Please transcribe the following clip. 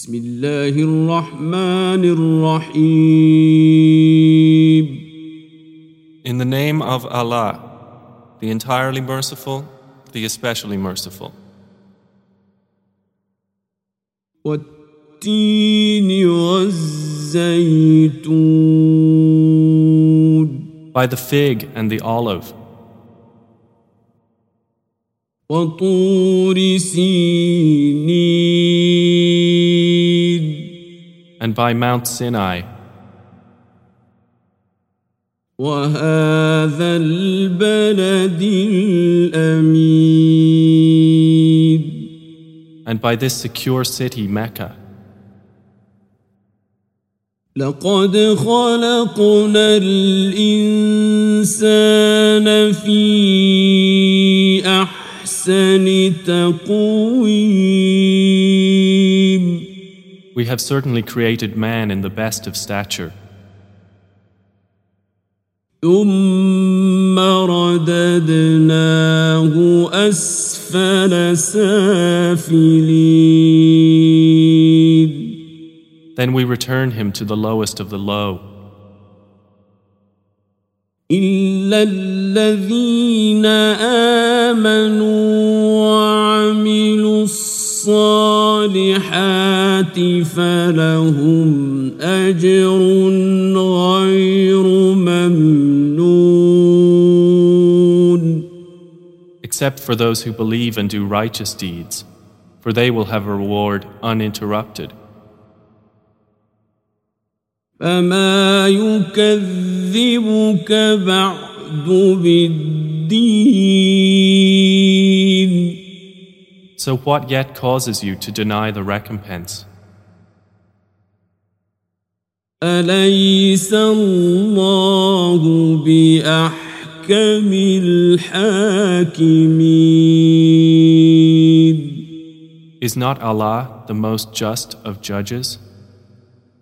بسم الله الرحمن الرحيم In the name of Allah, the entirely merciful, the especially merciful. والتين والزيتون By the fig and the olive, وطور سينين and by Mount Sinai, وهذا البلد الأمين and by this secure city, Mecca. لقد خلقنا الإنسان في أحسن تقويم We have certainly created man in the best of stature, ثم رددناه أسفل سافلين then we return him to the lowest of the low, إلا الذين آمنوا وعملوا الصالحات فلهم أجر غير ممنون except for those who believe and do righteous deeds, for they will have a reward uninterrupted. فما يكذبك بعد بالدين So, what yet causes you to deny the recompense? أليس الله بأحكم الحاكمين Is not Allah the most just of judges?